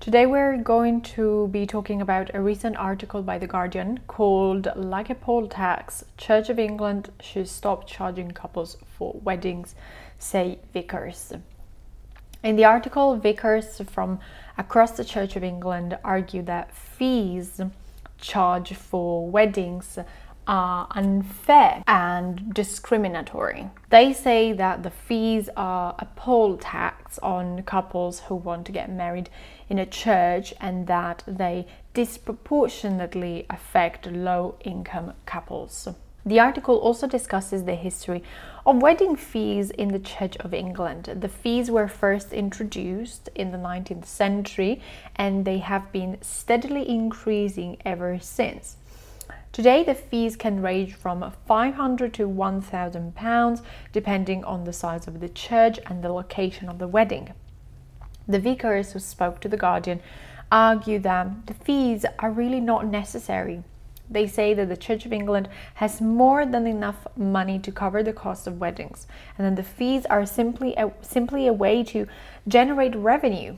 Today we're going to be talking about a recent article by The Guardian called Like a Poll Tax Church of England should stop charging couples for weddings, say vicars. In the article, vicars from across the Church of England argue that fees charged for weddings are unfair and discriminatory. They say that the fees are a poll tax on couples who want to get married in a church and that they disproportionately affect low income couples. The article also discusses the history of wedding fees in the Church of England. The fees were first introduced in the 19th century and they have been steadily increasing ever since. Today, the fees can range from 500 to 1,000 pounds, depending on the size of the church and the location of the wedding. The vicars who spoke to The Guardian argue that the fees are really not necessary. They say that the Church of England has more than enough money to cover the cost of weddings, and then the fees are simply a, simply a way to generate revenue.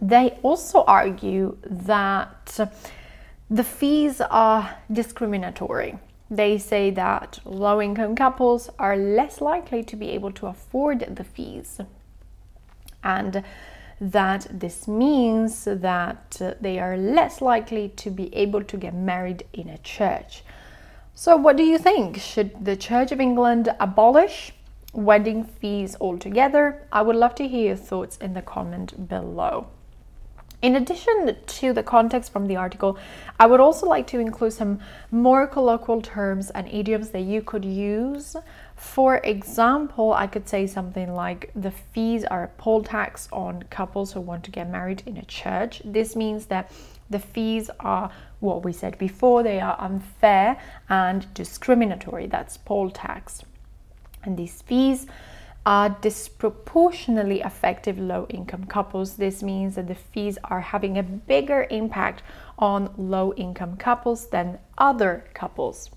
They also argue that the fees are discriminatory. They say that low income couples are less likely to be able to afford the fees, and that this means that uh, they are less likely to be able to get married in a church. So, what do you think? Should the Church of England abolish wedding fees altogether? I would love to hear your thoughts in the comment below. In addition to the context from the article, I would also like to include some more colloquial terms and idioms that you could use. For example, I could say something like the fees are a poll tax on couples who want to get married in a church. This means that the fees are what we said before, they are unfair and discriminatory. That's poll tax. And these fees are disproportionately effective low income couples. This means that the fees are having a bigger impact on low income couples than other couples.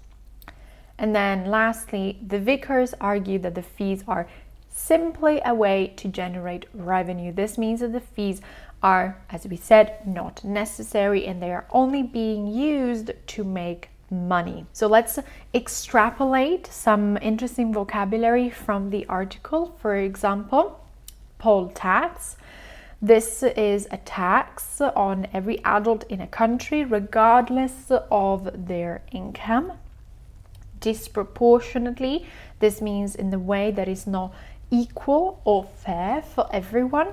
And then lastly, the vicars argue that the fees are simply a way to generate revenue. This means that the fees are, as we said, not necessary and they are only being used to make money. So let's extrapolate some interesting vocabulary from the article. For example, poll tax. This is a tax on every adult in a country, regardless of their income. Disproportionately, this means in the way that is not equal or fair for everyone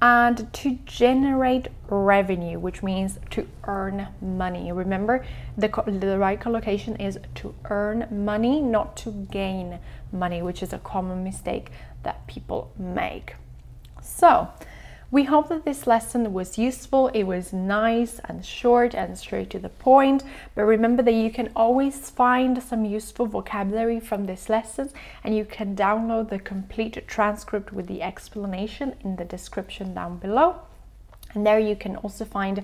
and to generate revenue, which means to earn money. Remember, the, the right collocation is to earn money, not to gain money, which is a common mistake that people make. So, we hope that this lesson was useful. It was nice and short and straight to the point. But remember that you can always find some useful vocabulary from this lesson and you can download the complete transcript with the explanation in the description down below. And there you can also find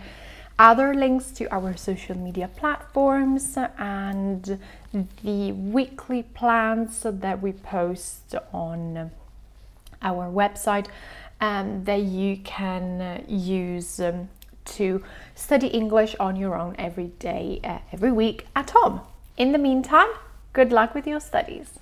other links to our social media platforms and the weekly plans that we post on our website um, that you can uh, use um, to study English on your own every day, uh, every week at home. In the meantime, good luck with your studies.